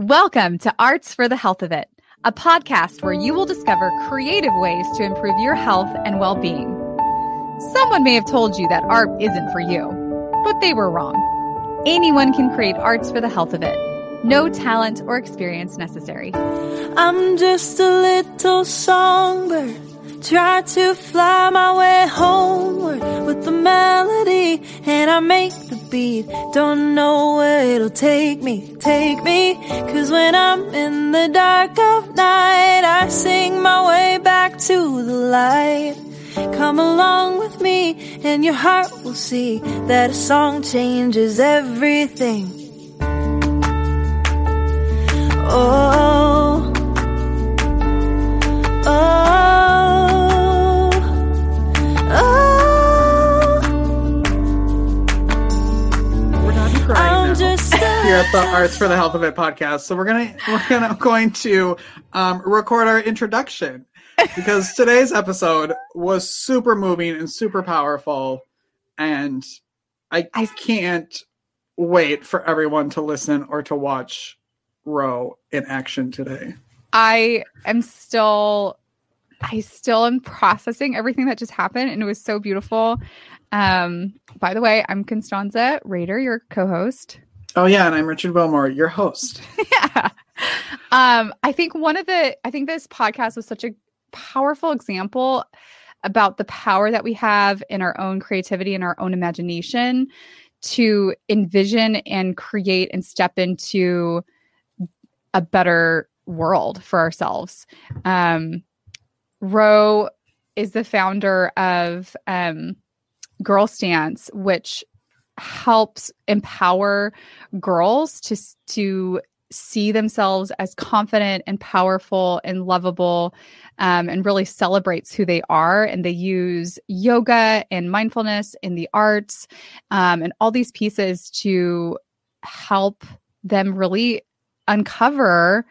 Welcome to Arts for the Health of It, a podcast where you will discover creative ways to improve your health and well being. Someone may have told you that art isn't for you, but they were wrong. Anyone can create arts for the health of it. No talent or experience necessary. I'm just a little songbird. Try to fly my way homeward with the melody, and I make the Don't know where it'll take me, take me. Cause when I'm in the dark of night, I sing my way back to the light. Come along with me, and your heart will see that a song changes everything. Oh, oh, here at the Arts for the Health of It podcast. So we're gonna we're gonna going to um, record our introduction because today's episode was super moving and super powerful, and I, I- can't wait for everyone to listen or to watch Ro in action today. I am still I still am processing everything that just happened and it was so beautiful. Um by the way, I'm Constanza Raider, your co-host. Oh yeah, and I'm Richard Wilmore, your host. yeah. Um I think one of the I think this podcast was such a powerful example about the power that we have in our own creativity and our own imagination to envision and create and step into a better world for ourselves. Um, Ro is the founder of um, Girl Stance, which helps empower girls to to see themselves as confident and powerful and lovable um, and really celebrates who they are. And they use yoga and mindfulness in the arts um, and all these pieces to help them really uncover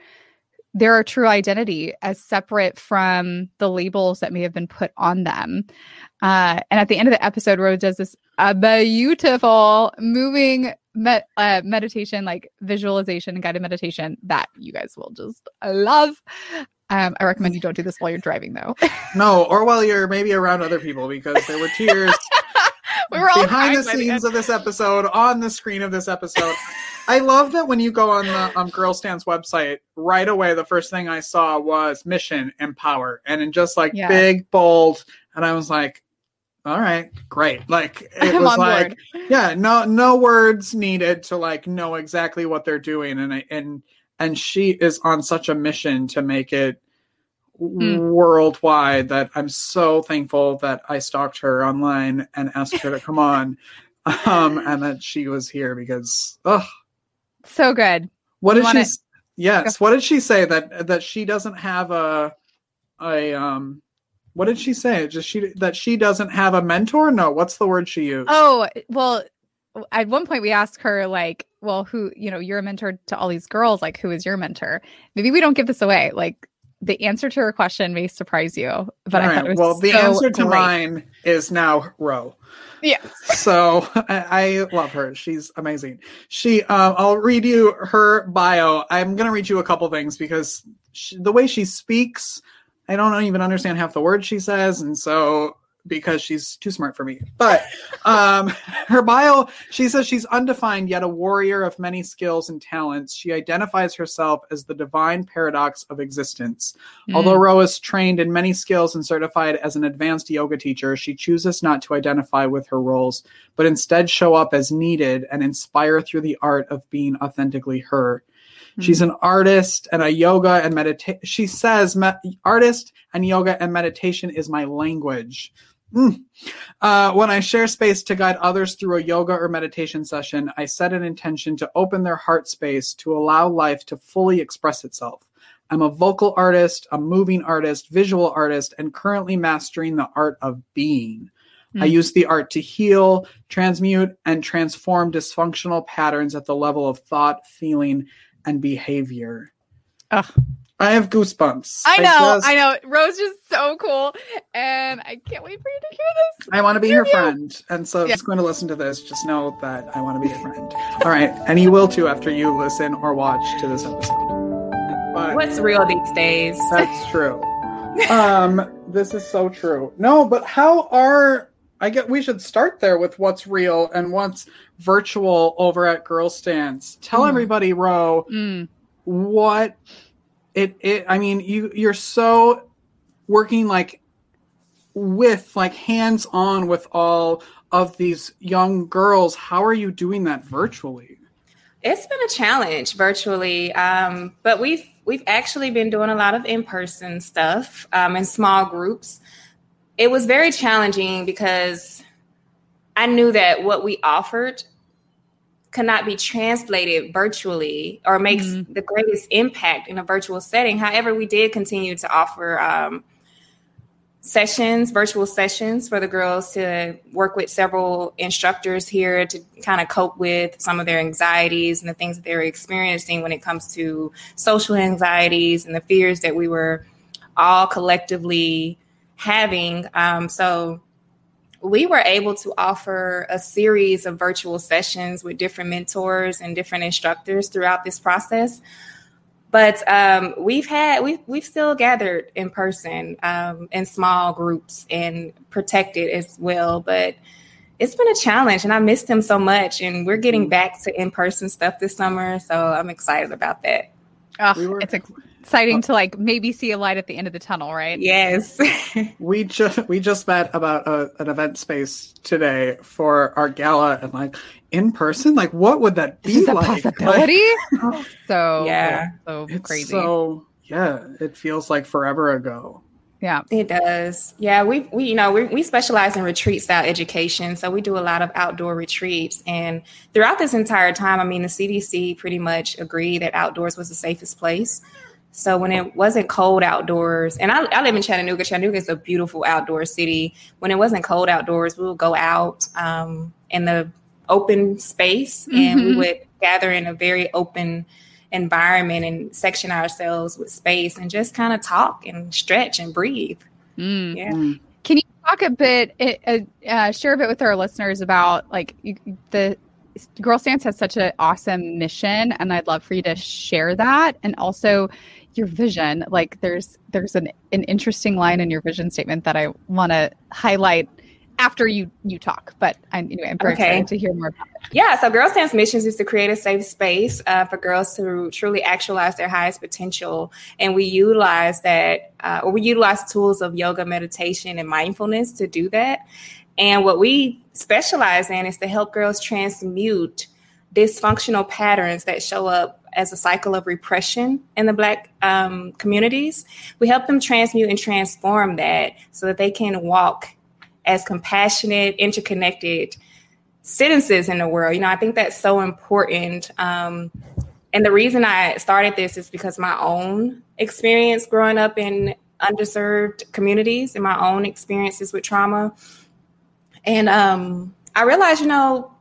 their true identity as separate from the labels that may have been put on them. Uh, and at the end of the episode, Rose does this beautiful, moving med- uh, meditation, like visualization and guided meditation that you guys will just love. Um, I recommend you don't do this while you're driving, though. No, or while you're maybe around other people because there were tears we were all behind the scenes of this episode on the screen of this episode. I love that when you go on the um, Girl Stance website, right away the first thing I saw was mission empower, and in just like Yeah. big bold, and I was like, "All right, great!" Like it I'm was like, board. yeah, no, no words needed to like know exactly what they're doing, and I, and and she is on such a mission to make it Hmm. worldwide that I'm so thankful that I stalked her online and asked her to come on, um, and that she was here because, oh, So good. what did she? Yes, what did she say that that she doesn't have a a um. What did she say? Just she that she doesn't have a mentor? No, what's the word she used? Oh, well, at one point we asked her, like, well, who, you know, you're a mentor to all these girls. Like, who is your mentor? Maybe we don't give this away. Like, the answer to her question may surprise you, but I All thought right, it was well, the so answer to great. mine is now Ro. Yes. so I, I love her. She's amazing. She, um, I'll read you her bio. I'm gonna read you a couple things because she, the way she speaks, I don't even understand half the words she says, and so because she's too smart for me. But um, her bio, she says she's undefined yet a warrior of many skills and talents. She identifies herself as the divine paradox of existence. Although Mm. Ro is trained in many skills and certified as an advanced yoga teacher, she chooses not to identify with her roles, but instead show up as needed and inspire through the art of being authentically her. She's an artist and a yoga and meditation. She says, me- artist and yoga and meditation is my language. Mm. Uh, when I share space to guide others through a yoga or meditation session, I set an intention to open their heart space to allow life to fully express itself. I'm a vocal artist, a moving artist, visual artist, and currently mastering the art of being. I Mm. use the art to heal, transmute, and transform dysfunctional patterns at the level of thought, feeling, and behavior. Ugh. I have goosebumps. I know, just- I, know. Rose is so cool, and I can't wait for you to hear this. I want to be Hear your you. friend. And so if Yeah. you're going to listen to this, just know that I want to be your friend. All right. And you will too after you listen or watch to this episode. But What's real these days? that's true. Um, this is so true. No, but how are I get we should start there with what's real and what's virtual over at Girl Stance. Tell Mhm. everybody, Ro, Mm. what it it i mean you you're so working like with like hands on with all of these young girls how are you doing that virtually It's been a challenge virtually, um, but we've we've actually been doing a lot of in person stuff um, in small groups. It was very challenging because I knew that what we offered cannot be translated virtually or makes Mhm. the greatest impact in a virtual setting. However, we did continue to offer um, sessions, virtual sessions for the girls to work with several instructors here to kind of cope with some of their anxieties and the things that they were experiencing when it comes to social anxieties and the fears that we were all collectively having. Um, so we were able to offer a series of virtual sessions with different mentors and different instructors throughout this process but um, we've had we've we've still gathered in person um, in small groups and protected as well. But it's been a challenge, and I missed them so much. And we're getting back to in person stuff this summer, so I'm excited about that. Ugh, We were- it's exciting uh, to like maybe see a light at the end of the tunnel, right? Yes, we just we just met about a, an event space today for our gala and like in person like what would that be Is this a like Like, possibility? so Yeah. so it's crazy. so yeah it feels like forever ago yeah. it does. Yeah, we we you know we we specialize in retreat style education, so we do a lot of outdoor retreats. And throughout this entire time, I mean, the CDC pretty much agreed that outdoors was the safest place. So when it wasn't cold outdoors, and I, I live in Chattanooga. Chattanooga is a beautiful outdoor city. When it wasn't cold outdoors, we would go out um, in the open space, and we Mhm. would gather in a very open environment and section ourselves with space, and just kind of talk and stretch and breathe. Mm. Yeah. Mm. Can you talk a bit, uh, uh, share a bit with our listeners about like the Girl Stance has such an awesome mission, and I'd love for you to share that, and also your vision. Like there's there's an an interesting line in your vision statement that I want to highlight after you you talk. But I'm, anyway, I'm very Okay. excited to hear more. About it. Yeah, so girls Stance Missions is to create a safe space uh, for girls to truly actualize their highest potential. And we utilize that, uh, or we utilize tools of yoga, meditation, and mindfulness to do that. And what we specialize in is to help girls transmute dysfunctional patterns that show up as a cycle of repression in the Black um, communities. We help them transmute and transform that so that they can walk as compassionate, interconnected citizens in the world. You know, I think that's so important. Um, and the reason I started this is because my own experience growing up in underserved communities and my own experiences with trauma. And um, I realized, you know,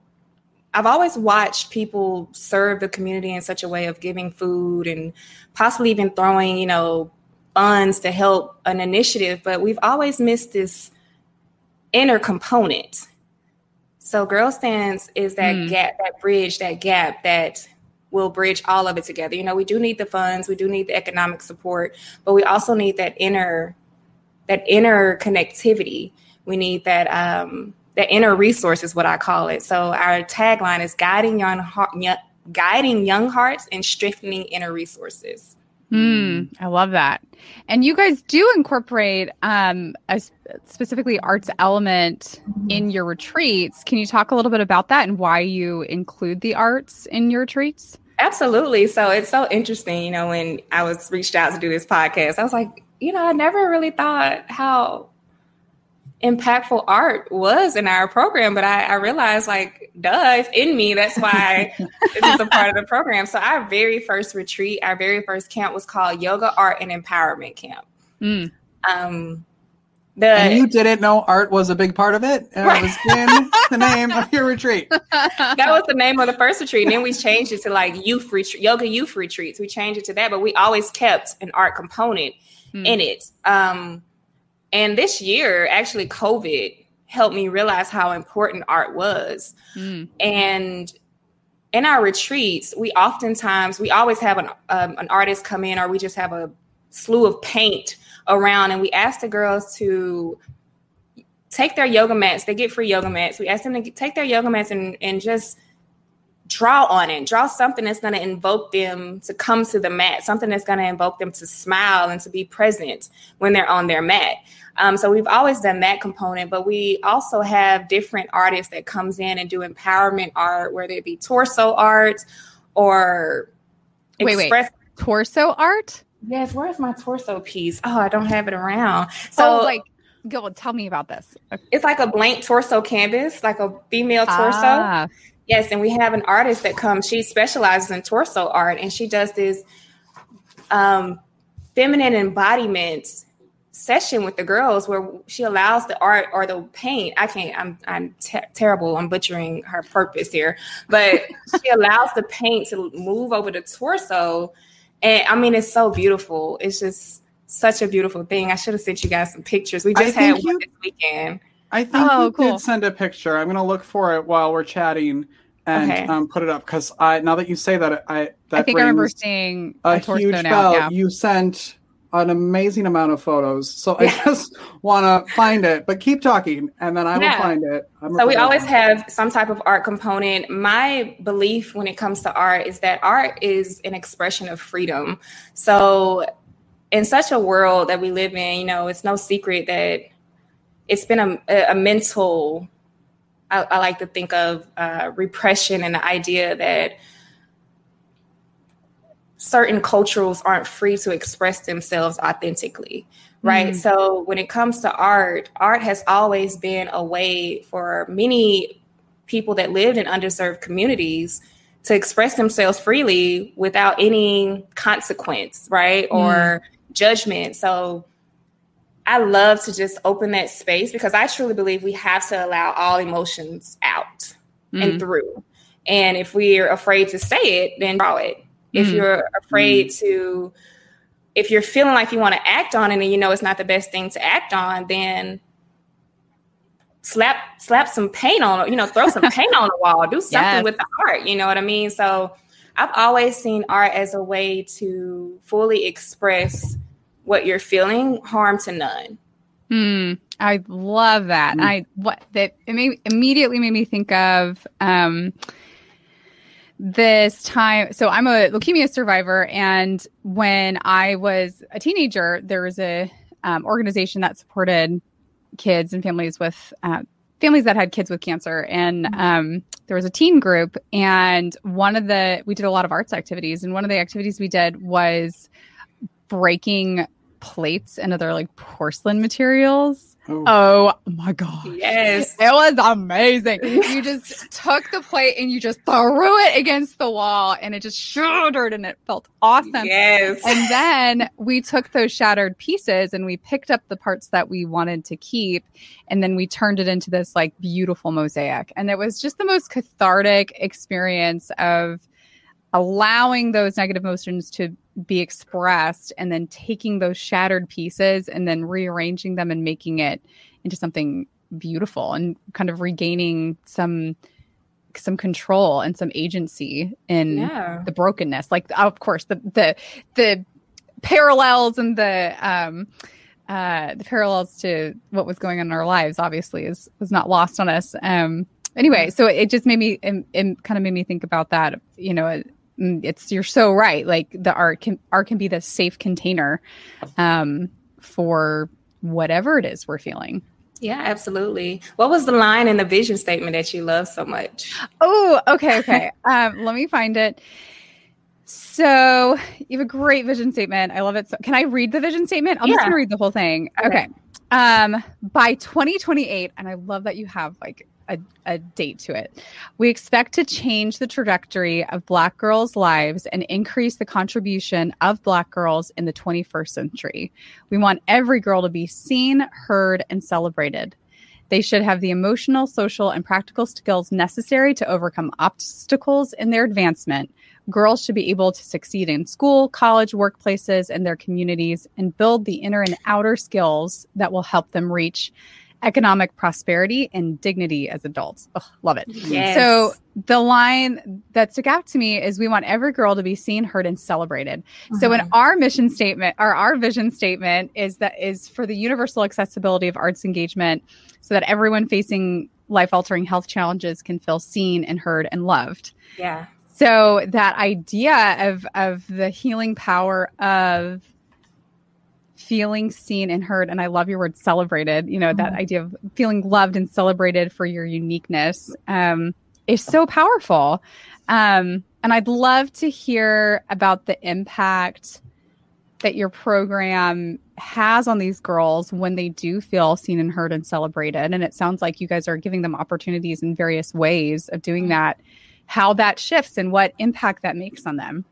I've always watched people serve the community in such a way of giving food and possibly even throwing, you know, funds to help an initiative, but we've always missed this inner component. So Girl Stance is that Mm. gap, that bridge, that gap that will bridge all of it together. You know, we do need the funds, we do need the economic support, but we also need that inner that inner connectivity. We need that um that inner resource is what I call it. So our tagline is guiding young heart, guiding young hearts and strengthening inner resources. Mm, I love that. And you guys do incorporate um, a specifically arts element in your retreats. Can you talk a little bit about that and why you include the arts in your retreats? Absolutely. So it's so interesting, you know, when I was reached out to do this podcast, I was like, you know, I never really thought how impactful art was in our program, but I, I realized like, duh, it's in me. That's why this is a part of the program. So our very first retreat, our very first camp was called Yoga Art and Empowerment Camp. Mm, Um, The And you didn't know art was a big part of it. And it was in the name of your retreat. that was the name of the first retreat. And then we changed it to like youth retreat, yoga youth retreats. We changed it to that, but we always kept an art component Hmm. in it. Um, and this year, actually, COVID helped me realize how important art was. Mm. And in our retreats, we oftentimes we always have an um, an artist come in, or we just have a slew of paint around, and we ask the girls to take their yoga mats. They get free yoga mats. We ask them to take their yoga mats and and just draw on it. Draw something that's going to invoke them to come to the mat. Something that's going to invoke them to smile and to be present when they're on their mat. Um, so we've always done that component, but we also have different artists that comes in and do empowerment art, whether it be torso art or Wait, wait. Torso art? Yes, where's my torso piece? Oh, I don't have it around. So oh, like, go tell me about this. it's like a blank torso canvas, like a female torso. Ah, Yes, and we have an artist that comes. She specializes in torso art, and she does this um, feminine embodiment session with the girls, where she allows the art or the paint. I can't. I'm I'm te- terrible. I'm butchering her purpose here, but she allows the paint to move over the torso, and I mean it's so beautiful. It's just such a beautiful thing. I should have sent you guys some pictures. We just had one you- this weekend. I think Oh, you cool. did send a picture. I'm gonna look for it while we're chatting and Okay. um, put it up because I now that you say that I that I think I remember seeing a, a torso huge now. bell. Yeah. You sent an amazing amount of photos, so I just want to find it. But keep talking, and then I will find it. I'm So we recording. always have some type of art component. My belief when it comes to art is that art is an expression of freedom. So in such a world that we live in, you know, it's no secret that it's been a, a mental. I, I like to think of uh, repression and the idea that certain cultures aren't free to express themselves authentically right Mhm. so when it comes to art art has always been a way for many people that lived in underserved communities to express themselves freely without any consequence right or judgment so i love to just open that space because i truly believe we have to allow all emotions out Mhm. and through. And if we're afraid to say it, then draw it. If Mm. you're afraid to, if you're feeling like you want to act on it and you know it's not the best thing to act on, then slap slap some paint on, you know, throw some paint on the wall, do something Yes. with the art. You know what I mean? So I've always seen art as a way to fully express what you're feeling, harm to none. Hmm. I love that. Mm. I what that it made, immediately made me think of um this time. So I'm a leukemia survivor, and when I was a teenager, there was a um, organization that supported kids and families with uh, families that had kids with cancer, and um, there was a teen group, and one of the we did a lot of arts activities, and one of the activities we did was breaking plates and other like porcelain materials. Oh. Oh my god. Yes. It was amazing. You just took the plate and you just threw it against the wall and it just shattered and it felt awesome. Yes. And then we took those shattered pieces and we picked up the parts that we wanted to keep and then we turned it into this like beautiful mosaic. And it was just the most cathartic experience of allowing those negative emotions to be expressed and then taking those shattered pieces and then rearranging them and making it into something beautiful and kind of regaining some some control and some agency in yeah. the brokenness. Like of course the the the parallels and the um uh the parallels to what was going on in our lives obviously is was not lost on us. Um anyway so it just made me it, it kind of made me think about that you know it's you're so right like the art can art can be the safe container um for whatever it is we're feeling Yeah, absolutely. What was the line in the vision statement that you love so much? Oh, okay, okay. um, let me find it. So you have a great vision statement. I love it. So can I read the vision statement? I'm just gonna read the whole thing. Okay. Okay. Um, by 2028, and I love that you have like a, a date to it. We expect to change the trajectory of Black girls' lives and increase the contribution of Black girls in the 21st century. We want every girl to be seen, heard, and celebrated. They should have the emotional, social, and practical skills necessary to overcome obstacles in their advancement. Girls should be able to succeed in school, college, workplaces, and their communities and build the inner and outer skills that will help them reach economic prosperity and dignity as adults. Ugh, love it. Yes. So the line that stuck out to me is we want every girl to be seen, heard, and celebrated. So in uh-huh. our mission statement or our vision statement is that is for the universal accessibility of arts engagement so that everyone facing life altering health challenges can feel seen and heard and loved. Yeah. So that idea of of the healing power of feeling seen and heard and I love your word celebrated, you know, that idea of feeling loved and celebrated for your uniqueness um is so powerful. Um and I'd love to hear about the impact that your program has on these girls when they do feel seen and heard and celebrated. And it sounds like you guys are giving them opportunities in various ways of doing that. How that shifts and what impact that makes on them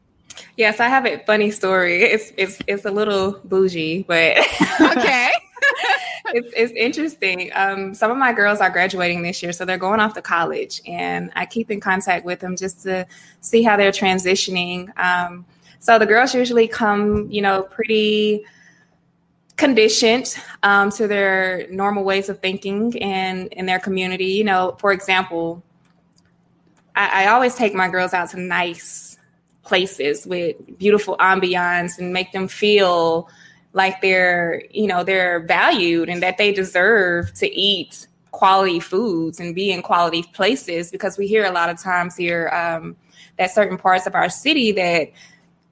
Yes, I have a funny story. It's it's it's a little bougie, but okay it's it's interesting. Um, some of my girls are graduating this year, so they're going off to college, and I keep in contact with them just to see how they're transitioning. Um, so the girls usually come, you know, pretty conditioned um, to their normal ways of thinking and in their community. You know, for example, I, I always take my girls out to nice places with beautiful ambiance and make them feel like they're you know they're valued and that they deserve to eat quality foods and be in quality places because we hear a lot of times here um, that certain parts of our city that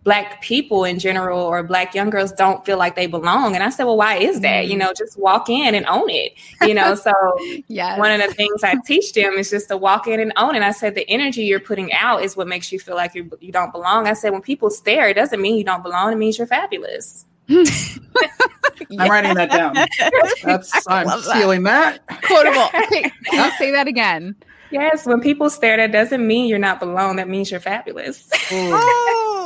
black people in general or black young girls don't feel like they belong and i said well why is that you mm. know just walk in and own it you know so yes one of the things I teach them is just to walk in and own it. I said the energy you're putting out is what makes you feel like you you don't belong. I said when people stare, it doesn't mean you don't belong. It means you're fabulous. I'm writing that down. That's I'm love that. stealing that. quotable okay can you say that again Yes, when people stare, that doesn't mean you're not belong. That means you're fabulous.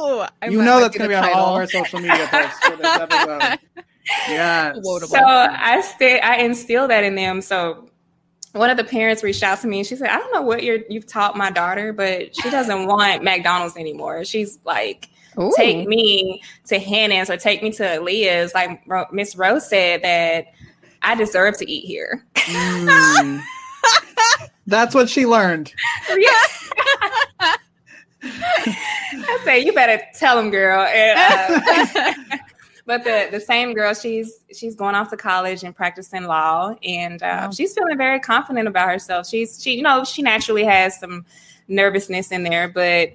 Ooh. I you know that's going to be on all of our social media posts for this episode. Yes. Quotable. so I stay, I instill that in them. So one of the parents reached out to me and she said, I don't know what you're, you've taught my daughter, but she doesn't want McDonald's anymore. She's like, Ooh. take me to Hannah's or take me to Aaliyah's. Like Miss Rose said that I deserve to eat here. Mm. That's what she learned. I say you better tell them, girl. And, uh, but the the same girl, she's she's going off to college and practicing law, and uh, Wow. she's feeling very confident about herself. She's she you know she naturally has some nervousness in there, but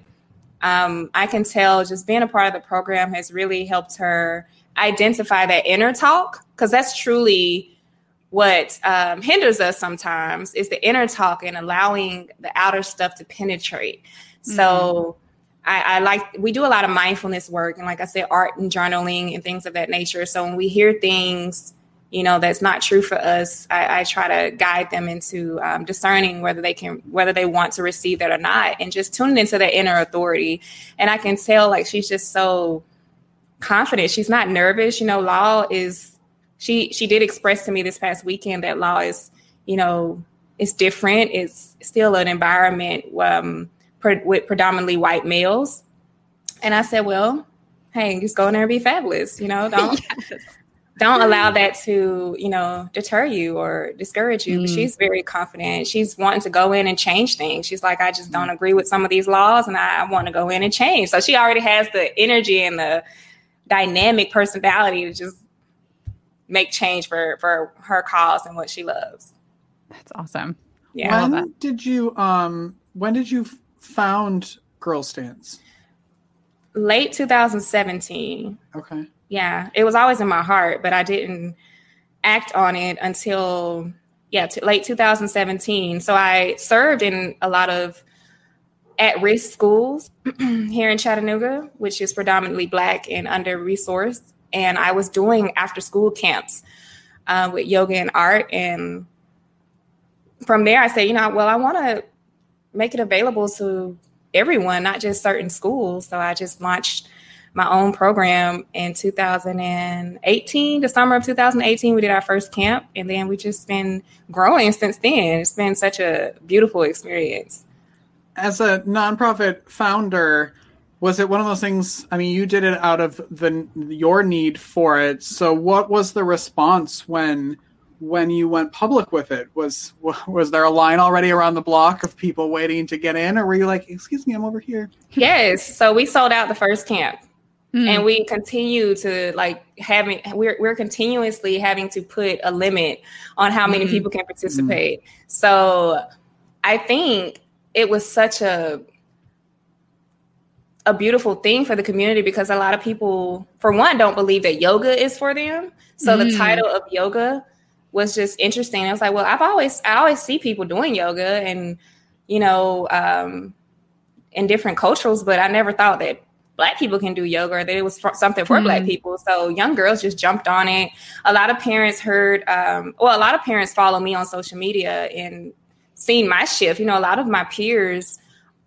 um, I can tell just being a part of the program has really helped her identify that inner talk because that's truly what um, hinders us sometimes is the inner talk and allowing the outer stuff to penetrate. So I, I like we do a lot of mindfulness work and like I said, art and journaling and things of that nature. So when we hear things, you know, that's not true for us, I, I try to guide them into um, discerning whether they can whether they want to receive that or not, and just tuning into their inner authority. And I can tell like she's just so confident. She's not nervous. You know, law is she she did express to me this past weekend that law is, you know, it's different. It's still an environment um, pre- with predominantly white males. And I said, well, hey, just go in there and be fabulous. You know, don't don't allow that to you know deter you or discourage you. Mm. she's very confident. She's wanting to go in and change things. She's like, I just don't agree with some of these laws, and I, I want to go in and change. So she already has the energy and the dynamic personality to just make change for for her cause and what she loves. That's awesome. Yeah. when did you um when did you found Girl Stance? Late 2017. Okay. Yeah, it was always in my heart, but I didn't act on it until yeah, t- late 2017. So I served in a lot of at-risk schools here in Chattanooga, which is predominantly black and under-resourced, and I was doing after-school camps uh, with yoga and art and from there, I said, you know, well, I want to make it available to everyone, not just certain schools. So I just launched my own program in 2018, the summer of 2018. We did our first camp, and then we just been growing since then. It's been such a beautiful experience. As a nonprofit founder, was it one of those things? I mean, you did it out of the your need for it. So, what was the response when? when you went public with it was was there a line already around the block of people waiting to get in or were you like excuse me i'm over here yes so we sold out the first camp mm. and we continue to like having we're, we're continuously having to put a limit on how many mm. people can participate mm. so i think it was such a a beautiful thing for the community because a lot of people for one don't believe that yoga is for them so the mm. title of yoga was just interesting. I was like, well, I've always I always see people doing yoga and you know um, in different cultures, but I never thought that black people can do yoga or that it was for, something for mm-hmm. black people. So young girls just jumped on it. A lot of parents heard, um, well, a lot of parents follow me on social media and seen my shift. You know, a lot of my peers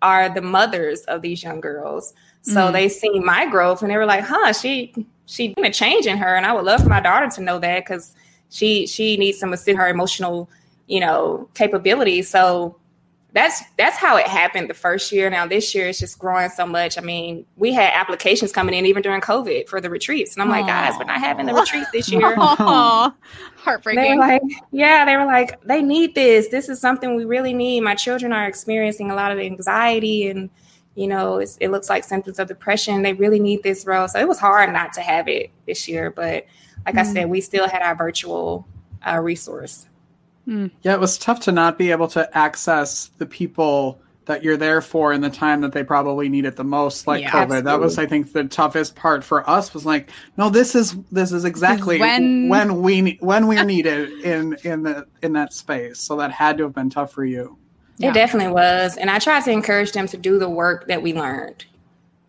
are the mothers of these young girls. So mm-hmm. they see my growth and they were like, huh, she she been a change in her. And I would love for my daughter to know that because she she needs some assist her emotional, you know, capabilities. So that's that's how it happened the first year. Now this year it's just growing so much. I mean, we had applications coming in even during COVID for the retreats, and I'm Aww. like, guys, we're not having the retreats this year. Heartbreaking. They were like, yeah, they were like, they need this. This is something we really need. My children are experiencing a lot of anxiety and you know, it looks like symptoms of depression. They really need this role. So it was hard not to have it this year, but like mm. I said, we still had our virtual uh, resource. Mm. Yeah, it was tough to not be able to access the people that you're there for in the time that they probably need it the most like yeah, covid. Absolutely. that was i think the toughest part for us was like no this is this is exactly when when we when we're needed in in the in that space. So that had to have been tough for you. It definitely was. And i tried to encourage them to do the work that we learned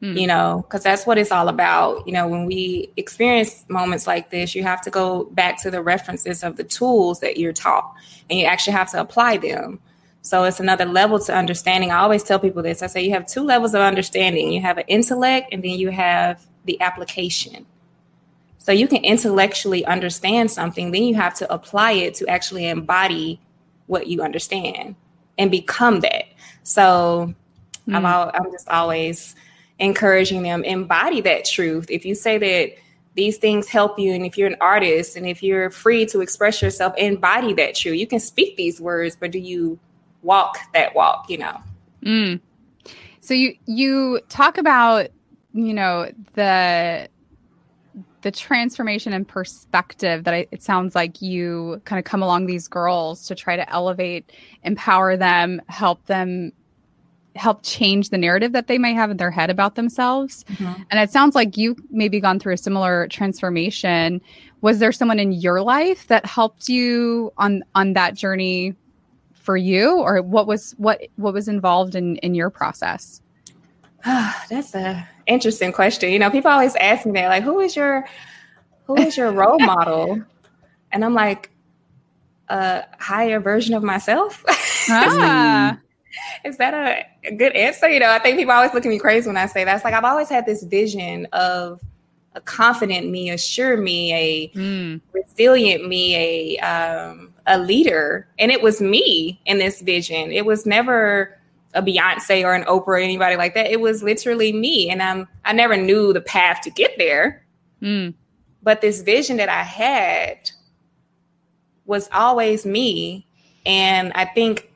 Mm. You know, because that's what it's all about. You know, when we experience moments like this, you have to go back to the references of the tools that you're taught and you actually have to apply them. So it's another level to understanding. I always tell people this I say you have two levels of understanding you have an intellect, and then you have the application. So you can intellectually understand something, then you have to apply it to actually embody what you understand and become that. So mm. I'm, all, I'm just always encouraging them embody that truth. If you say that these things help you, and if you're an artist, and if you're free to express yourself, embody that truth. You can speak these words, but do you walk that walk? You know. Mm. So you you talk about you know the the transformation and perspective that I, it sounds like you kind of come along these girls to try to elevate, empower them, help them help change the narrative that they might have in their head about themselves. Mm-hmm. And it sounds like you maybe gone through a similar transformation. Was there someone in your life that helped you on on that journey for you or what was what what was involved in in your process? That's a interesting question. You know, people always ask me that like who is your who is your role model? And I'm like a higher version of myself. Ah is that a, a, good answer? You know, I think people always look at me crazy when I say that. It's like I've always had this vision of a confident me, a sure me, a mm. resilient me, a um, a leader, and it was me in this vision. It was never a Beyonce or an Oprah or anybody like that. It was literally me, and I'm I never knew the path to get there. Mm. But this vision that I had was always me, and I think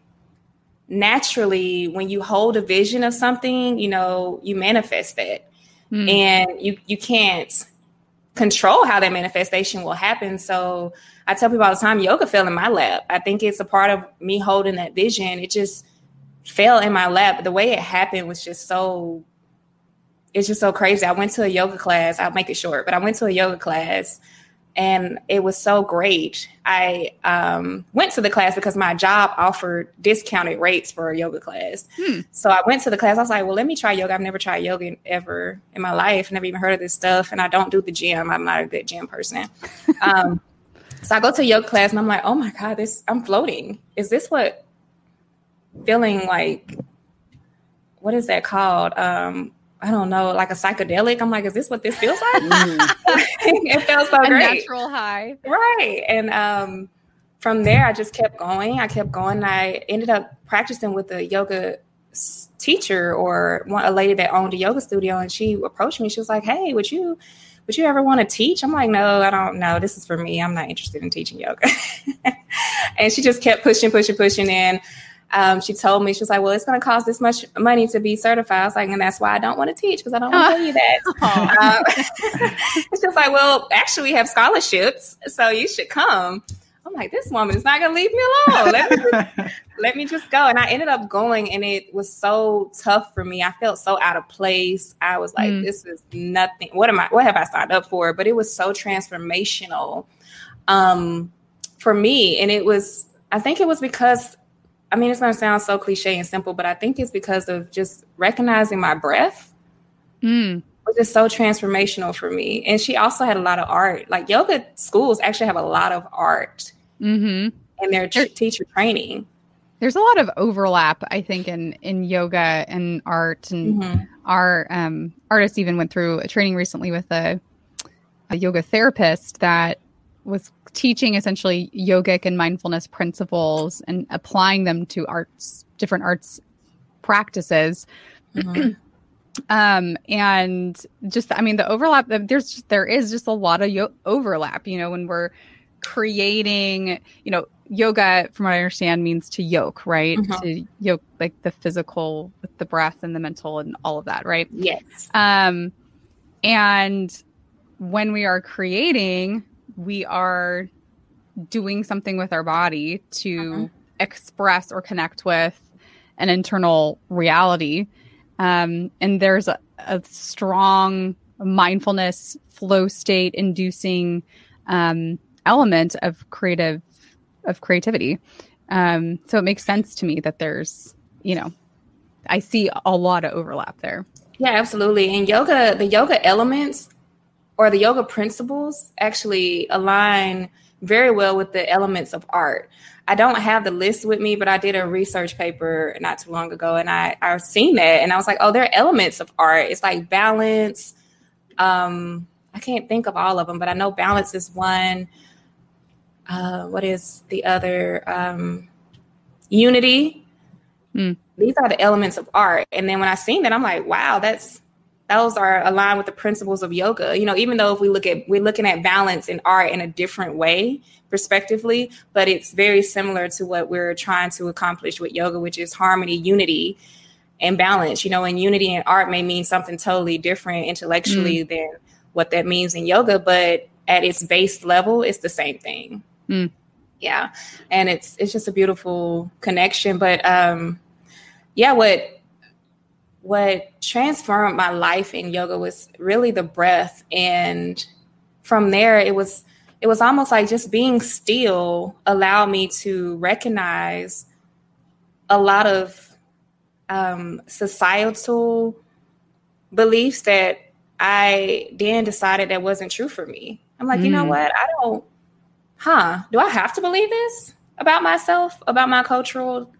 naturally when you hold a vision of something you know you manifest it mm. and you you can't control how that manifestation will happen. So i tell people all the time yoga fell in my lap. I think it's a part of me holding that vision. It just fell in my lap. But the way it happened was just so it's just so crazy. I went to a yoga class. I'll make it short but i went to a yoga class and it was so great. I um, went to the class because my job offered discounted rates for a yoga class. Hmm. So I went to the class. I was like, well, let me try yoga. I've never tried yoga ever in my life, never even heard of this stuff. And I don't do the gym. I'm not a good gym person. Um, So I go to yoga class and I'm like, oh my God, this I'm floating. Is this what feeling like what is that called? Um, I don't know, like a psychedelic. I'm like, is this what this feels like? Mm. it felt so a great. Natural high. Right. And um from there I just kept going. I kept going. I ended up practicing with a yoga teacher or one, a lady that owned a yoga studio and she approached me. She was like, Hey, would you would you ever want to teach? I'm like, no, I don't know. This is for me. I'm not interested in teaching yoga. and she just kept pushing, pushing, pushing. And um, she told me, she was like, well, it's going to cost this much money to be certified. I was like, and that's why I don't want to teach because I don't want to tell you that. um, she was like, well, actually, we have scholarships, so you should come. I'm like, this woman is not going to leave me alone. Let me, just, let me just go. And I ended up going, and it was so tough for me. I felt so out of place. I was like, mm. this is nothing. What am I? What have I signed up for? But it was so transformational um, for me, and it was. I think it was because. I mean, it's going to sound so cliche and simple, but I think it's because of just recognizing my breath. Mm was just so transformational for me. And she also had a lot of art. Like yoga schools actually have a lot of art mm-hmm. in their teacher training. There's a lot of overlap, I think, in in yoga and art. And mm-hmm. our um, artist even went through a training recently with a, a yoga therapist that was teaching essentially yogic and mindfulness principles and applying them to arts, different arts practices. Mm-hmm. um and just i mean the overlap there's just, there is just a lot of yo- overlap you know when we're creating you know yoga from what i understand means to yoke right mm-hmm. to yoke like the physical with the breath and the mental and all of that right yes um and when we are creating we are doing something with our body to mm-hmm. express or connect with an internal reality um, and there's a, a, strong mindfulness flow state inducing um, element of creative of creativity. Um, so it makes sense to me that there's, you know, I see a lot of overlap there. Yeah, absolutely. And yoga, the yoga elements or the yoga principles actually align very well with the elements of art. I don't have the list with me, but I did a research paper not too long ago, and I I've seen that, and I was like, oh, there are elements of art. It's like balance. Um, I can't think of all of them, but I know balance is one. Uh, what is the other? Um, unity. Mm. These are the elements of art, and then when I seen that, I'm like, wow, that's those are aligned with the principles of yoga. You know, even though if we look at we're looking at balance and art in a different way, prospectively, but it's very similar to what we're trying to accomplish with yoga, which is harmony, unity, and balance. You know, and unity and art may mean something totally different intellectually mm. than what that means in yoga, but at its base level, it's the same thing. Mm. Yeah. And it's it's just a beautiful connection. But um yeah, what what transformed my life in yoga was really the breath and from there it was it was almost like just being still allowed me to recognize a lot of um, societal beliefs that I then decided that wasn't true for me. I'm like, mm. you know mm. what? I don't, huh? Do I have to believe this about myself, about my cultural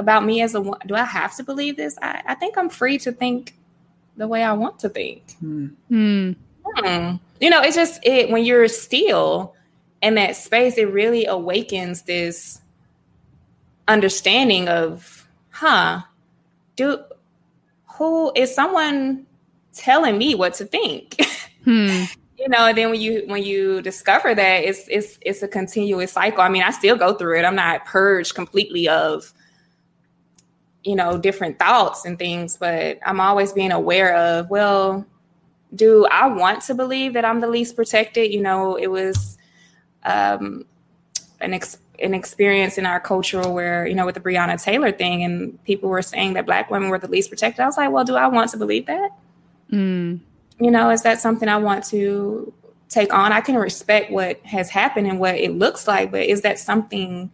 about me as a do I have to believe this? I, I think I'm free to think the way I want to think. Hmm. Hmm. You know, it's just it when you're still in that space, it really awakens this understanding of, huh, do who is someone telling me what to think? Hmm. you know and then when you when you discover that it's it's it's a continuous cycle i mean i still go through it i'm not purged completely of you know, different thoughts and things, but I'm always being aware of, well, do I want to believe that I'm the least protected? You know, it was um, an ex- an experience in our culture where, you know, with the Breonna Taylor thing, and people were saying that Black women were the least protected. I was like, well, do I want to believe that? Mm. You know, is that something I want to take on? I can respect what has happened and what it looks like, but is that something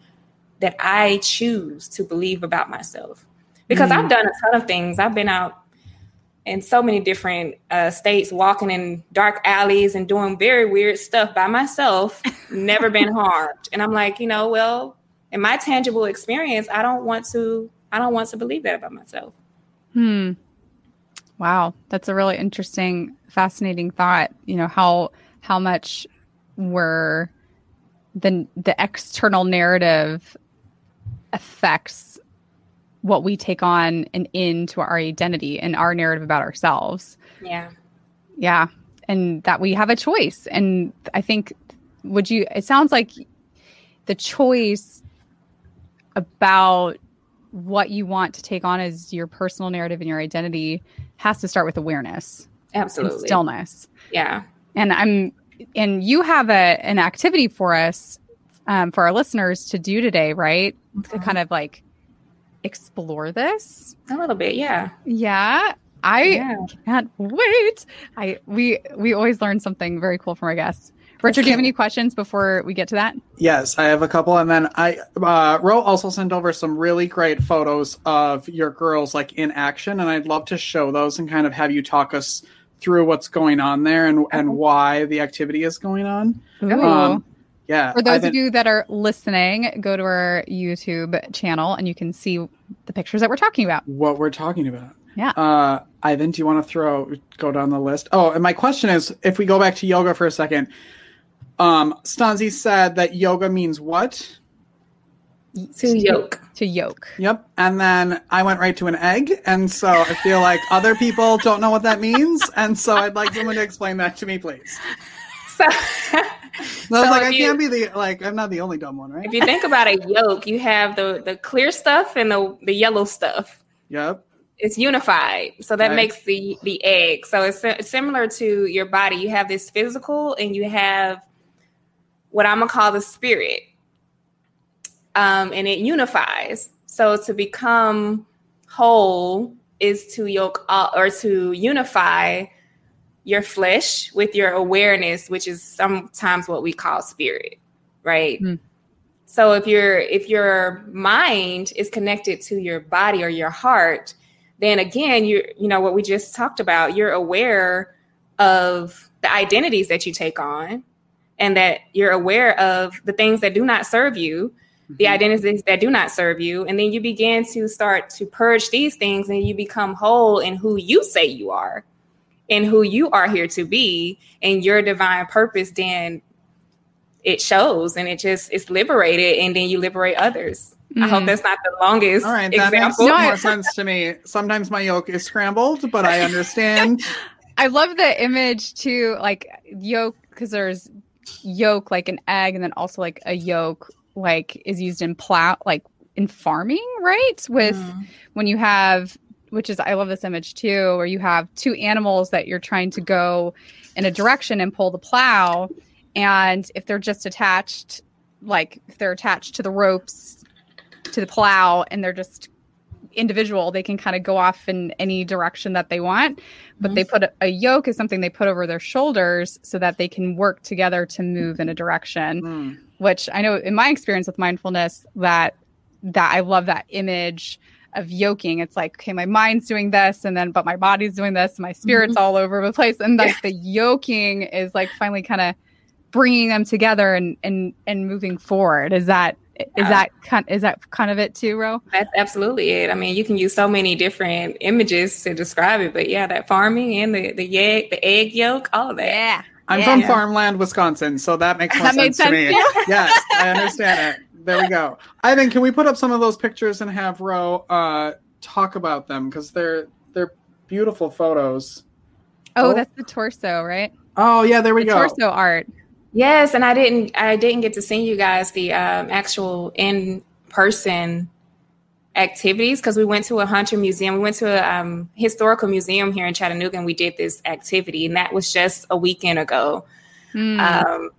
that I choose to believe about myself? Because mm. I've done a ton of things. I've been out in so many different uh, states, walking in dark alleys and doing very weird stuff by myself, never been harmed. And I'm like, you know, well, in my tangible experience, I don't want to, I don't want to believe that about myself. Hmm. Wow, that's a really interesting, fascinating thought. You know how how much we're the the external narrative affects what we take on and into our identity and our narrative about ourselves. Yeah. Yeah. And that we have a choice. And I think, would you, it sounds like the choice about what you want to take on as your personal narrative and your identity has to start with awareness. Absolutely. And stillness. Yeah. And I'm, and you have a an activity for us um, for our listeners to do today, right? To Mhm. kind of like explore this. A little bit. Yeah. Yeah. I Yeah. can't wait. I we we always learn something very cool from our guests. Richard, do you have any questions before we get to that? Yes, I have a couple, and then I uh, Ro also sent over some really great photos of your girls like in action, and I'd love to show those and kind of have you talk us through what's going on there and and why the activity is going on. Ooh. Um, yeah, For those I've of you that are listening, go to our YouTube channel and you can see the pictures that we're talking about. what we're talking about. Yeah. Uh, Ivan, do you want to throw go down the list? Oh, and my question is, if we go back to yoga for a second, um, Stanzi said that yoga means what? To yoke. To yoke. Yep. And then I went right to an egg, and so I feel like other people don't know what that means, and so I'd like someone to explain that to me, please. So, I was So like, if I you- can't be the like I'm not the only dumb one, right? if you think about a yolk, you have the the clear stuff and the the yellow stuff. Yep. It's unified, so that Right. makes the the egg. So it's si- similar to your body. You have this physical, and you have what I'm gonna call the spirit, um, and it unifies. So to become whole is to yoke all, or to unify your flesh with your awareness, which is sometimes what we call spirit, right? Hmm. So if your if your mind is connected to your body or your heart, then again, you you know what we just talked about. You're aware of the identities that you take on, and that you're aware of the things that do not serve you, the Mhm. identities that do not serve you, and then you begin to start to purge these things, and you become whole in who you say you are, and who you are here to be, and your divine purpose. Then it shows, and it just it's liberated, and then you liberate others. I hope Mm. that's not the longest All right, that makes example. No, I- more sense to me. Sometimes my yolk is scrambled, but I understand. I love the image too, like yolk, because there's yolk like an egg, and then also like a yoke like is used in plow, like in farming, right? With Mhm. when you have, which is I love this image too, where you have two animals that you're trying to go in a direction and pull the plow, and if they're just attached, like if they're attached to the ropes to the plow, and they're just individual, they can kind of go off in any direction that they want. But they put a, a yoke is something they put over their shoulders so that they can work together to move in a direction. Mm. which i know in my experience with mindfulness that that i love that image of yoking it's like okay my mind's doing this and then but my body's doing this my spirit's mm-hmm. all over the place and like the yoking is like finally kind of bringing them together and and and moving forward is that is Yeah. that kind is that kind of it too ro That's absolutely it. I mean, you can use so many different images to describe it, but yeah, that farming and the the egg, the egg yolk, all of that. yeah I'm Yeah. from farmland, Wisconsin, so that makes more That made sense to me. to yes, I understand it. There we go. Ivan, can we put up some of those pictures and have Ro uh, talk about them because they're they're beautiful photos. oh Oh. that's the torso right Oh yeah, there we the go. torso art Yes, and I didn't I didn't get to send you guys the um, actual in person activities because we went to a Hunter Museum. We went to a um, historical museum here in Chattanooga, and we did this activity, and that was just a weekend ago. Hmm. Um,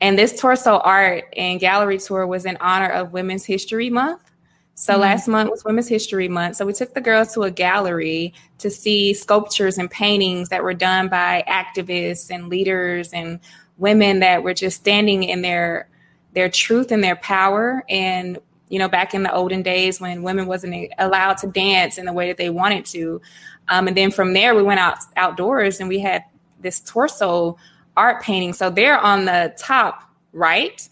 and this torso art and gallery tour was in honor of Women's History Month. So Mhm. last month was Women's History Month. So we took the girls to a gallery to see sculptures and paintings that were done by activists and leaders and women that were just standing in their their truth and their power and you know back in the olden days when women wasn't allowed to dance in the way that they wanted to Um, and then from there, we went out outdoors and we had this torso art painting. So there on the top right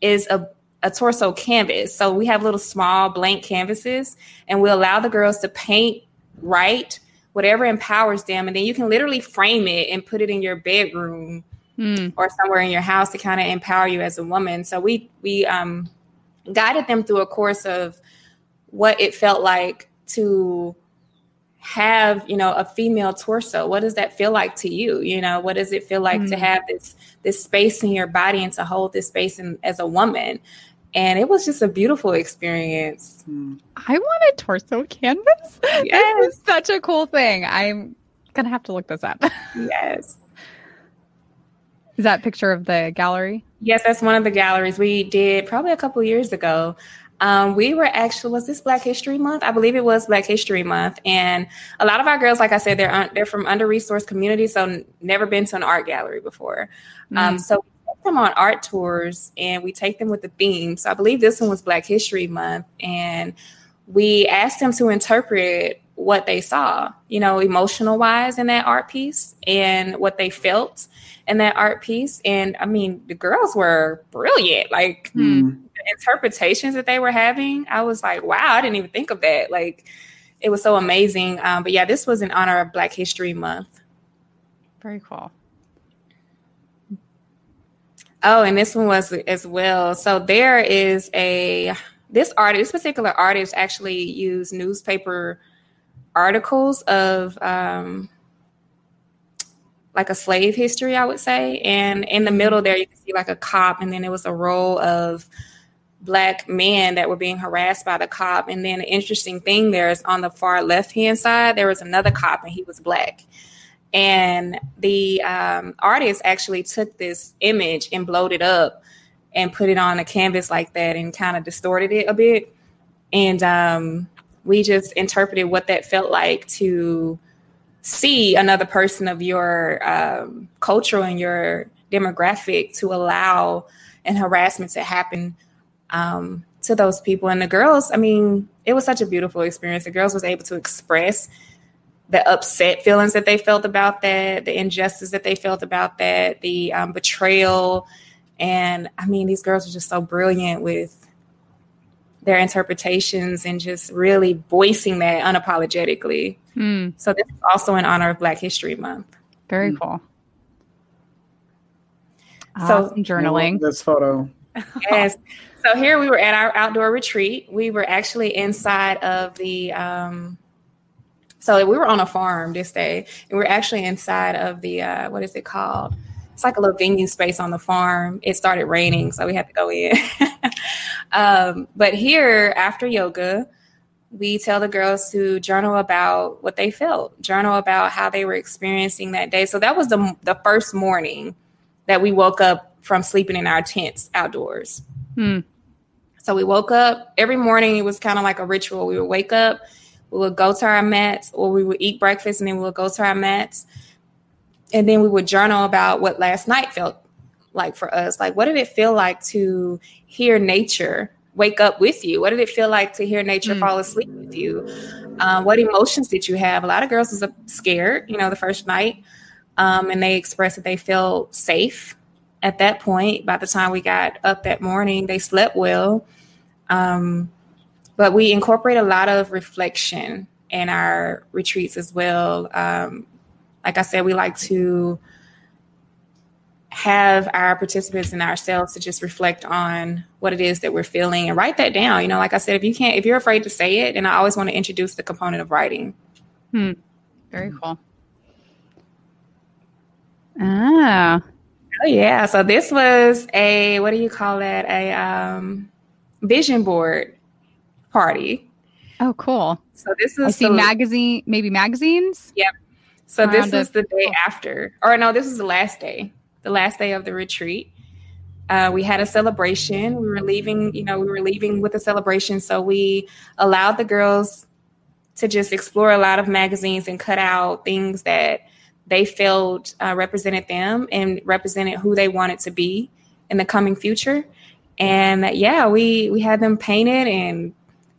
is a, a torso canvas. So we have little small blank canvases and we allow the girls to paint, write, whatever empowers them. And then you can literally frame it and put it in your bedroom mm. or somewhere in your house to kind of empower you as a woman. So we, we, um, guided them through a course of what it felt like to have you know a female torso? What does that feel like to you? You know what does it feel like mm-hmm. to have this this space in your body and to hold this space in, as a woman? And it was just a beautiful experience. Mm. i want a torso canvas. Yes. this is such a cool thing. I'm gonna have to look this up. Yes. Is that picture of the gallery? Yes that's one of the galleries. We did probably a couple years ago um, we were actually was this Black History Month? I believe it was Black History Month, and a lot of our girls, like I said, they're un- they're from under resourced communities, so n- never been to an art gallery before. Um, mm. Um, so we take them on art tours, and we take them with the theme. So I believe this one was Black History Month, and we asked them to interpret what they saw, you know, emotional wise in that art piece and what they felt in that art piece. And I mean, the girls were brilliant. Like, mm interpretations that they were having, I was like, wow, I didn't even think of that. Like, it was so amazing. Um, but yeah, this was in honor of Black History Month. Very cool. Oh, and this one was as well. So there is a this artist, this particular artist actually used newspaper articles of um, like a slave history, I would say. And in the middle there, you can see like a cop, and then it was a row of black men that were being harassed by the cop. And then the interesting thing there is on the far left hand side, there was another cop and he was black. And the um, artist actually took this image and blowed it up and put it on a canvas like that and kind of distorted it a bit. And um, we just interpreted what that felt like to see another person of your um, culture and your demographic to allow an harassment to happen um, to those people. And the girls, I mean, it was such a beautiful experience. The girls was able to express the upset feelings that they felt about that, the injustice that they felt about that, the um, betrayal. And I mean, these girls are just so brilliant with their interpretations and just really voicing that unapologetically. Mm. So this is also in honor of Black History Month. Very mm. cool. So awesome journaling. This photo. Yes. So here we were at our outdoor retreat. We were actually inside of the um, so we were on a farm this day, and we we're actually inside of the uh, what is it called? It's like a little venue space on the farm. It started raining, so we had to go in. um, but here, after yoga, we tell the girls to journal about what they felt, journal about how they were experiencing that day. So that was the the first morning that we woke up from sleeping in our tents outdoors. Hmm. So we woke up every morning. It was kind of like a ritual. We would wake up, we would go to our mats, or we would eat breakfast, and then we would go to our mats, and then we would journal about what last night felt like for us. Like, what did it feel like to hear nature wake up with you? What did it feel like to hear nature mm. fall asleep with you? Um, what emotions did you have? A lot of girls was scared, you know, the first night, um, and they expressed that they feel safe at that point, by the time we got up that morning, they slept well. Um, but we incorporate a lot of reflection in our retreats as well. Um, like I said, we like to have our participants and ourselves to just reflect on what it is that we're feeling and write that down. You know, like I said, if you can't, if you're afraid to say it, and I always want to introduce the component of writing. Hmm. Very cool. Ah, Oh yeah. So this was a what do you call that? A um, vision board party. Oh, cool. So this is I see the, magazine, maybe magazines. Yep. So this is the day after, or no, this is the last day, the last day of the retreat. Uh, we had a celebration. We were leaving, you know, we were leaving with a celebration. So we allowed the girls to just explore a lot of magazines and cut out things that they felt uh, represented them and represented who they wanted to be in the coming future. And yeah, we we had them painted and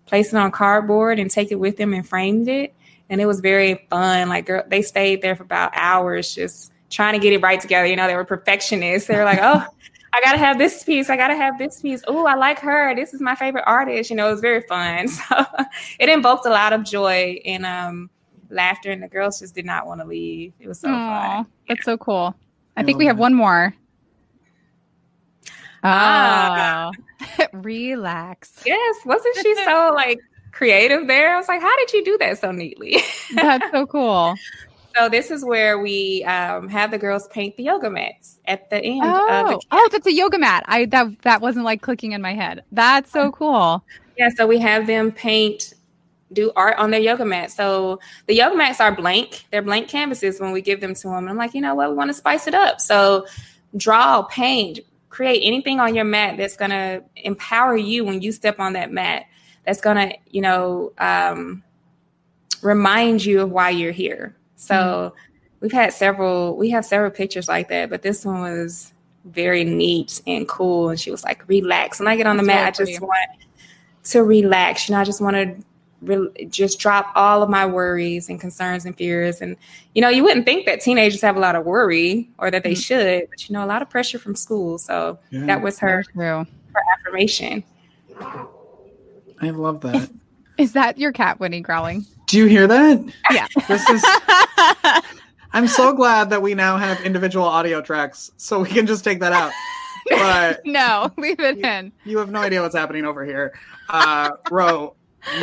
placed it on cardboard and take it with them and framed it. and it was very fun. Like girl, they stayed there for about hours just trying to get it right together. You know, they were perfectionists. They were like, oh, I gotta have this piece. I gotta have this piece. Oh, I like her. This is my favorite artist. You know, it was very fun. So it invoked a lot of joy and um, laughter, and the girls just did not want to leave. It was so Aww, fun. That's so cool. I think we have one more. Oh, relax. Yes, wasn't she so like creative there? I was like, how did you do that so neatly? That's so cool. So this is where we um, have the girls paint the yoga mats at the end. Oh, the oh, that's a yoga mat. I that that wasn't like clicking in my head. That's so cool. Yeah, so we have them paint, do art on their yoga mat. So the yoga mats are blank. They're blank canvases when we give them to them. And I'm like, you know what? We want to spice it up. So draw, paint, create anything on your mat that's going to empower you when you step on that mat. That's going to, you know, um, remind you of why you're here. So mm-hmm. we've had several, we have several pictures like that, but this one was very neat and cool. And she was like, relax. When I get on the mat, I just want to relax. You know, I just want to re- just drop all of my worries and concerns and fears. And, you know, you wouldn't think that teenagers have a lot of worry or that they mm-hmm. should, but, you know, a lot of pressure from school. So yeah. that was her, her affirmation. I love that. Is that your cat, Winnie, growling? Do you hear that? Yeah. This is. I'm so glad that we now have individual audio tracks, so we can just take that out. But no, leave it you, in. You have no idea what's happening over here. Uh, Ro,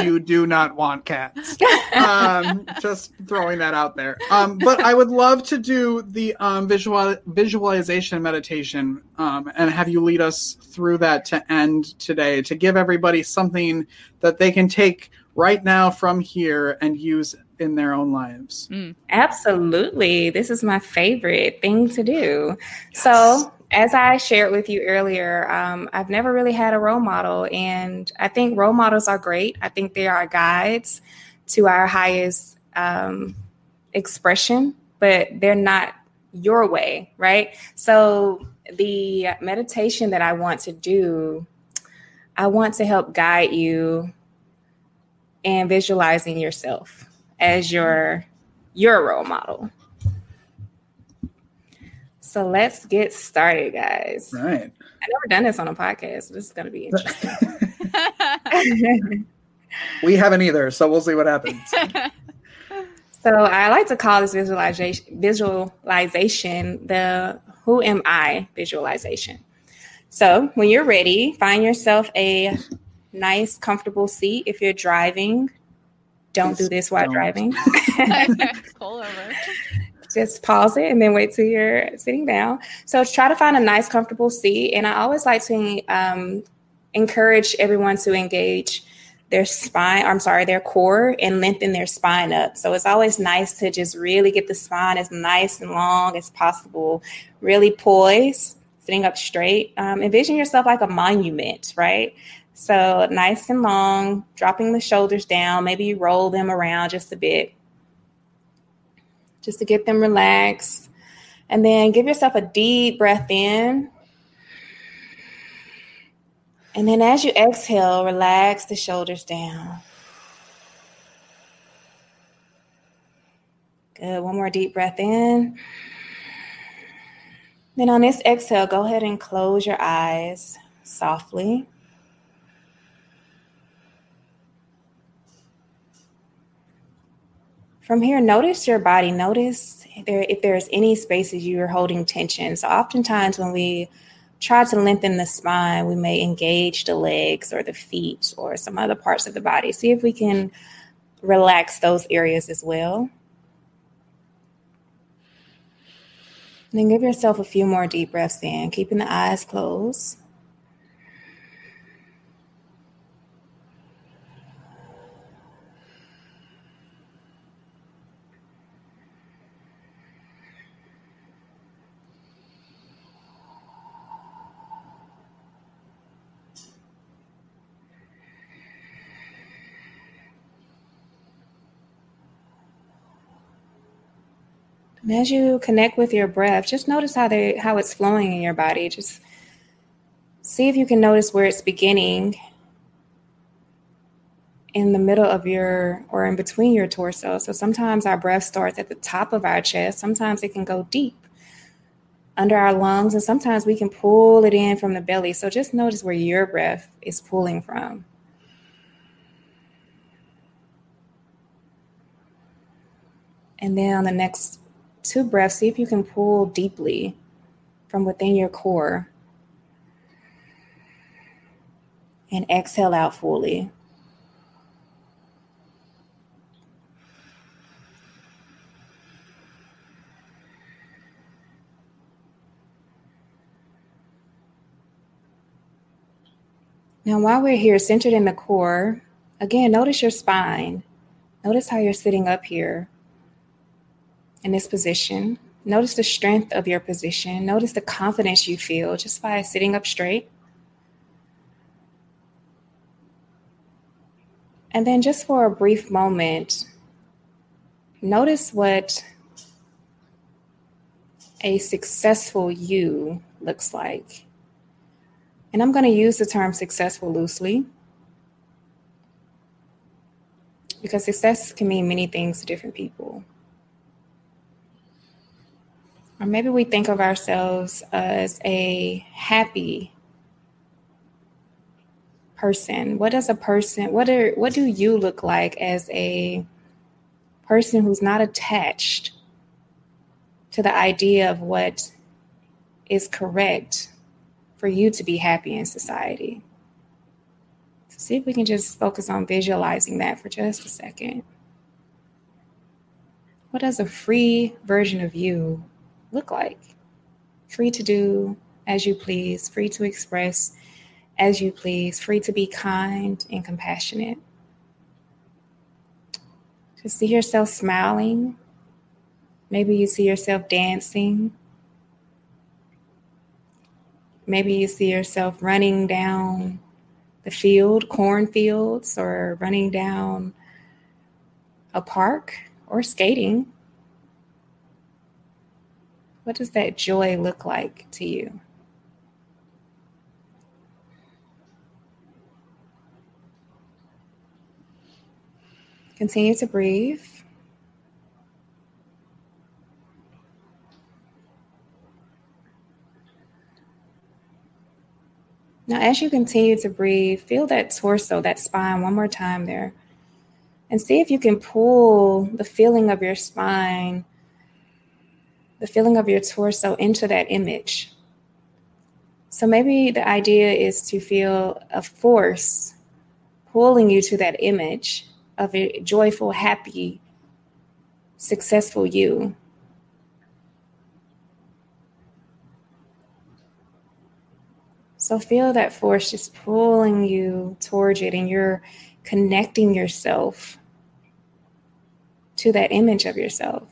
you do not want cats. Um, just throwing that out there. Um, but I would love to do the um, visual visualization meditation um, and have you lead us through that to end today to give everybody something that they can take right now from here and use in their own lives. Mm. Absolutely. This is my favorite thing to do. Yes. So, as I shared with you earlier, um, I've never really had a role model. And I think role models are great. I think they are guides to our highest um, expression, but they're not your way, right? So, the meditation that I want to do, I want to help guide you and visualizing yourself as your your role model. So let's get started, guys. Right. I've never done this on a podcast. So this is going to be interesting. we haven't either, so we'll see what happens. so I like to call this visualization visualization the who am I visualization. So when you're ready, find yourself a nice, comfortable seat. If you're driving, don't do this while don't. driving. Pull over. Just pause it and then wait till you're sitting down. So try to find a nice, comfortable seat. And I always like to um, encourage everyone to engage their spine, I'm sorry, their core and lengthen their spine up. So it's always nice to just really get the spine as nice and long as possible, really poise, sitting up straight. Um, envision yourself like a monument, right? So nice and long, dropping the shoulders down. Maybe you roll them around just a bit, just to get them relaxed. And then give yourself a deep breath in. And then as you exhale, relax the shoulders down. Good. One more deep breath in. Then on this exhale, go ahead and close your eyes softly. From here, notice your body. Notice there if there's any spaces you are holding tension. So oftentimes when we try to lengthen the spine, we may engage the legs or the feet or some other parts of the body. See if we can relax those areas as well. And then give yourself a few more deep breaths in, keeping the eyes closed. And as you connect with your breath, just notice how they how it's flowing in your body. Just see if you can notice where it's beginning in the middle of your or in between your torso. So sometimes our breath starts at the top of our chest, sometimes it can go deep under our lungs, and sometimes we can pull it in from the belly. So just notice where your breath is pulling from. And then on the next two breaths, see if you can pull deeply from within your core. And exhale out fully. Now, while we're here, centered in the core, again, notice your spine. Notice how you're sitting up here in this position. Notice the strength of your position. Notice the confidence you feel just by sitting up straight. And then, just for a brief moment, notice what a successful you looks like. And I'm going to use the term successful loosely because success can mean many things to different people. Or maybe we think of ourselves as a happy person. What does a person what are what do you look like as a person who's not attached to the idea of what is correct for you to be happy in society? So see if we can just focus on visualizing that for just a second. What does a free version of you look like? Free to do as you please, free to express as you please, free to be kind and compassionate. To see yourself smiling. Maybe you see yourself dancing. Maybe you see yourself running down the field, cornfields, or running down a park or skating. What does that joy look like to you? Continue to breathe. Now, as you continue to breathe, feel that torso, that spine one more time there. And see if you can pull the feeling of your spine the feeling of your torso into that image. So maybe the idea is to feel a force pulling you to that image of a joyful, happy, successful you. So feel that force just pulling you towards it, and you're connecting yourself to that image of yourself.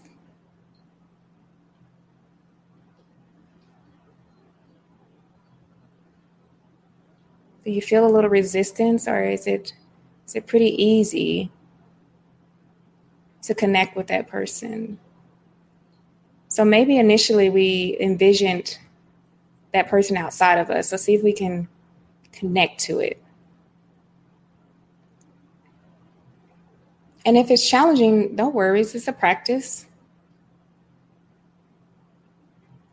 Do you feel a little resistance or is it is it pretty easy to connect with that person? So maybe initially we envisioned that person outside of us. So see if we can connect to it. And if it's challenging, don't worry, it's a practice.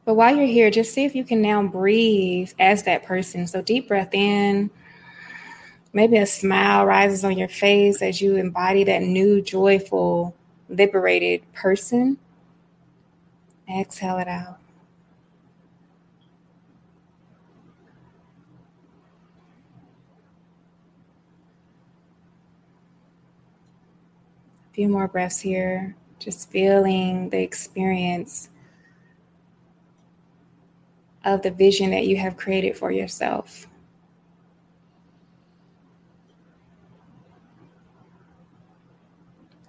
But while you're here, just see if you can now breathe as that person. So deep breath in. Maybe a smile rises on your face as you embody that new, joyful, liberated person. Exhale it out. A few more breaths here, just feeling the experience of the vision that you have created for yourself.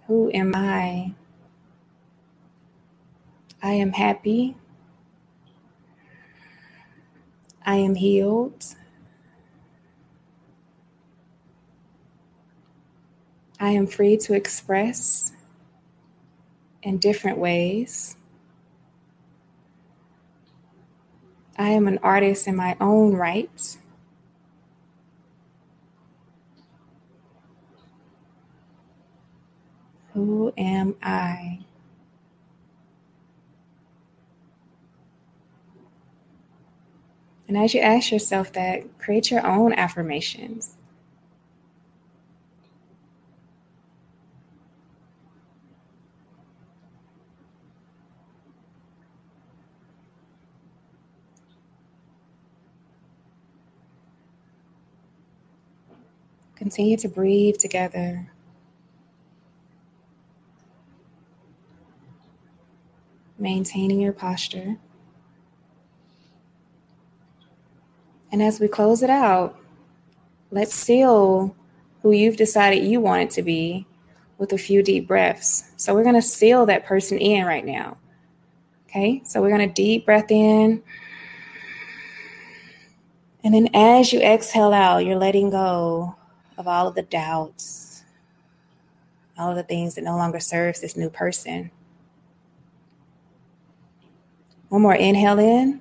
Who am I? I am happy. I am healed. I am free to express in different ways. I am an artist in my own right. Who am I? And as you ask yourself that, create your own affirmations. Continue to breathe together. Maintaining your posture. And as we close it out, let's seal who you've decided you want it to be with a few deep breaths. So we're going to seal that person in right now. Okay, so we're going to deep breath in. And then as you exhale out, you're letting go of all of the doubts, all of the things that no longer serves this new person. One more inhale in,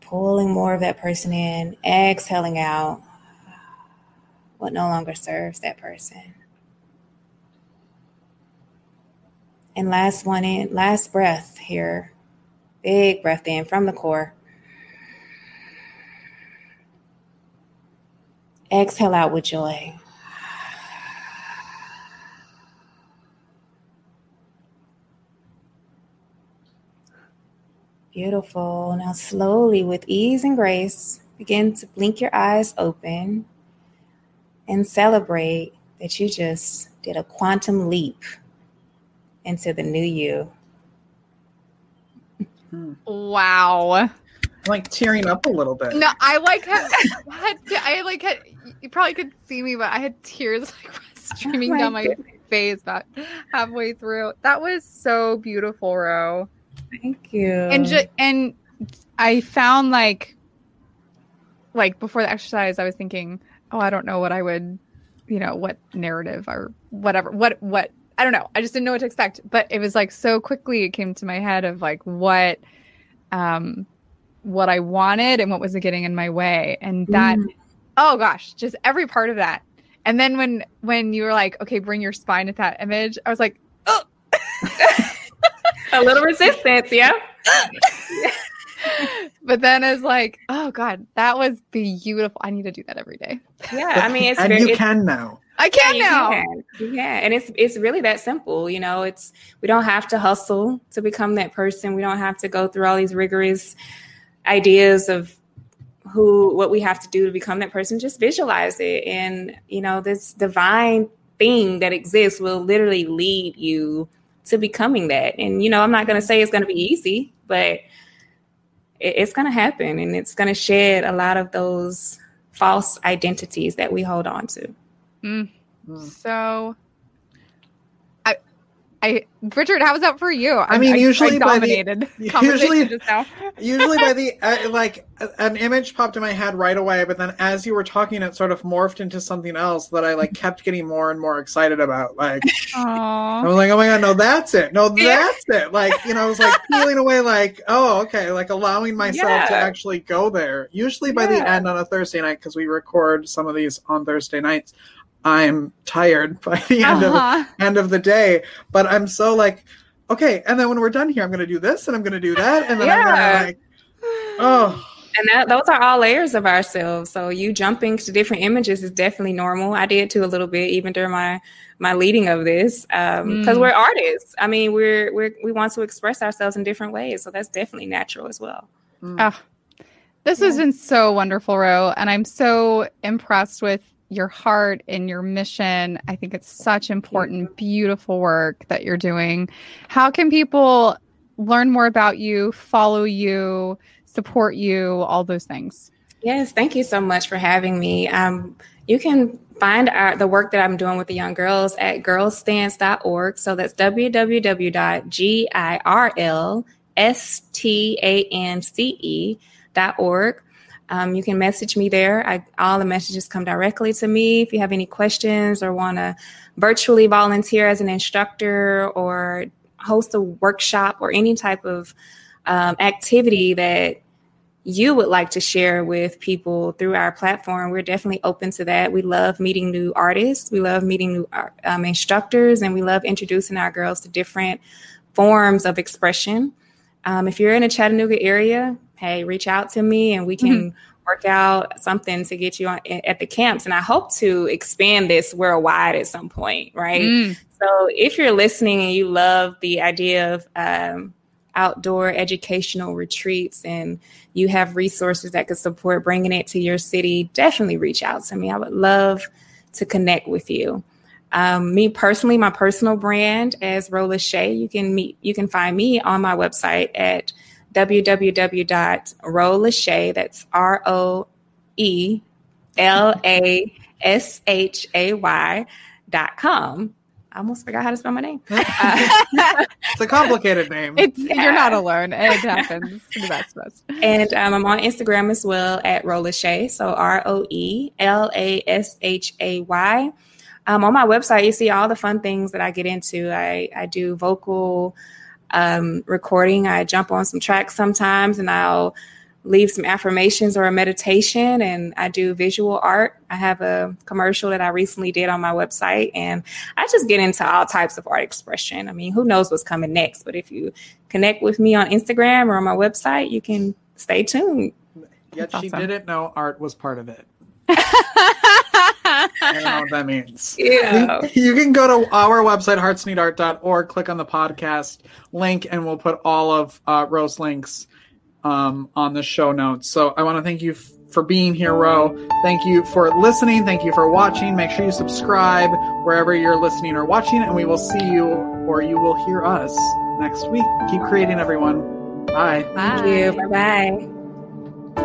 pulling more of that person in, exhaling out what no longer serves that person. And last one in, last breath here. Big breath in from the core. Exhale out with joy. Beautiful. Now, slowly, with ease and grace, begin to blink your eyes open and celebrate that you just did a quantum leap into the new you. Wow. I'm like tearing up a little bit. No, I like had, had I like had you probably could see me, but I had tears like streaming Oh my down my goodness. face about halfway through. That was so beautiful, Ro. Thank you. And ju- and I found like like before the exercise, I was thinking, oh, I don't know what I would, you know, what narrative or whatever, what what I don't know. I just didn't know what to expect. But it was like so quickly it came to my head of like what um what I wanted and what was getting in my way. And that Mm. Oh gosh, just every part of that. And then when when you were like, okay, bring your spine at that image, I was like, oh a little resistance, yeah. but then it's like, oh god, that was beautiful. I need to do that every day. Yeah, I mean, it's and very, you it's- can now. I can you now. can. You can. And it's it's really that simple. You know, it's we don't have to hustle to become that person. We don't have to go through all these rigorous ideas of who what we have to do to become that person. Just visualize it. And, you know, this divine thing that exists will literally lead you to becoming that. And, you know, I'm not gonna say it's gonna be easy, but it, it's gonna happen and it's gonna shed a lot of those false identities that we hold on to. Mm. Mm. So, I, I, Richard, how was that for you? I mean, usually by the- dominated usually- just now. Usually, by the uh, like, an image popped in my head right away, but then as you were talking, it sort of morphed into something else that I like kept getting more and more excited about. Like, I was like, "Oh my god, no, that's it! No, that's it!" Like, you know, I was like peeling away, like, "Oh, okay," like allowing myself to actually go there. Usually, by the end on a Thursday night, because we record some of these on Thursday nights, I'm tired by the end of Uh-huh. end of the day. But I'm so like, okay, and then when we're done here, I'm gonna do this and I'm gonna do that, and then I'm gonna like, oh, And that, those are all layers of ourselves. So you jumping to different images is definitely normal. I did too a little bit, even during my my leading of this, because Mm. we're artists. I mean, we're we're we want to express ourselves in different ways, so that's definitely natural as well. mm. Ah, this has been so wonderful, Ro, and I'm so impressed with your heart and your mission. I think it's such important, beautiful work that you're doing. How can people learn more about you, follow you, support you, all those things? Yes, thank you so much for having me. Um, you can find our, the work that I'm doing with the young girls at girlstance.org. So that's www.girlstance.org. Um, you can message me there. I, all the messages come directly to me. If you have any questions or want to virtually volunteer as an instructor or host a workshop or any type of um, activity that you would like to share with people through our platform, we're definitely open to that. We love meeting new artists, we love meeting new um, instructors, and we love introducing our girls to different forms of expression. Um, if you're in a Chattanooga area, hey, reach out to me and we can mm-hmm. work out something to get you on at the camps. And I hope to expand this worldwide at some point, right? Mm. So if you're listening and you love the idea of um, outdoor educational retreats and you have resources that could support bringing it to your city, definitely reach out to me. I would love to connect with you. Um, me personally, my personal brand as Rola Shea, you can meet, you can find me on my website at www.roelashay, that's R O E L A S H A Y dot com. I almost forgot how to spell my name. it's a complicated name. It's yeah. you're not alone. It happens to the best of us. And um, I'm on Instagram as well at Rola Shay. So R O E L A S H A Y. Um, on my website, you see all the fun things that I get into. I, I do vocal um, recording. I jump on some tracks sometimes and I'll leave some affirmations or a meditation and I do visual art. I have a commercial that I recently did on my website and I just get into all types of art expression. I mean, who knows what's coming next, but if you connect with me on Instagram or on my website, you can stay tuned. Yet That's she awesome. didn't know art was part of it. I don't know what that means. Yeah. You can go to our website, heartsneedart.org, click on the podcast link, and we'll put all of uh, Ro's links um, on the show notes. So I want to thank you f- for being here, Ro. Thank you for listening. Thank you for watching. Make sure you subscribe wherever you're listening or watching, and we will see you or you will hear us next week. Keep creating, everyone. Bye. Bye. Thank you. Bye bye.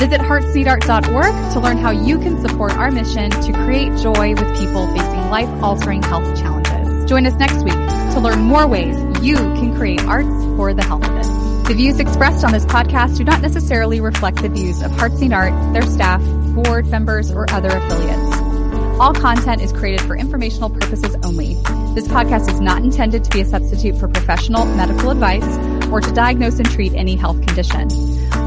Visit heartsneedart.org to learn how you can support our mission to create joy with people facing life-altering health challenges. Join us next week to learn more ways you can create arts for the health of it. The views expressed on this podcast do not necessarily reflect the views of Hearts Need Art, their staff, board members, or other affiliates. All content is created for informational purposes only. This podcast is not intended to be a substitute for professional medical advice or to diagnose and treat any health condition.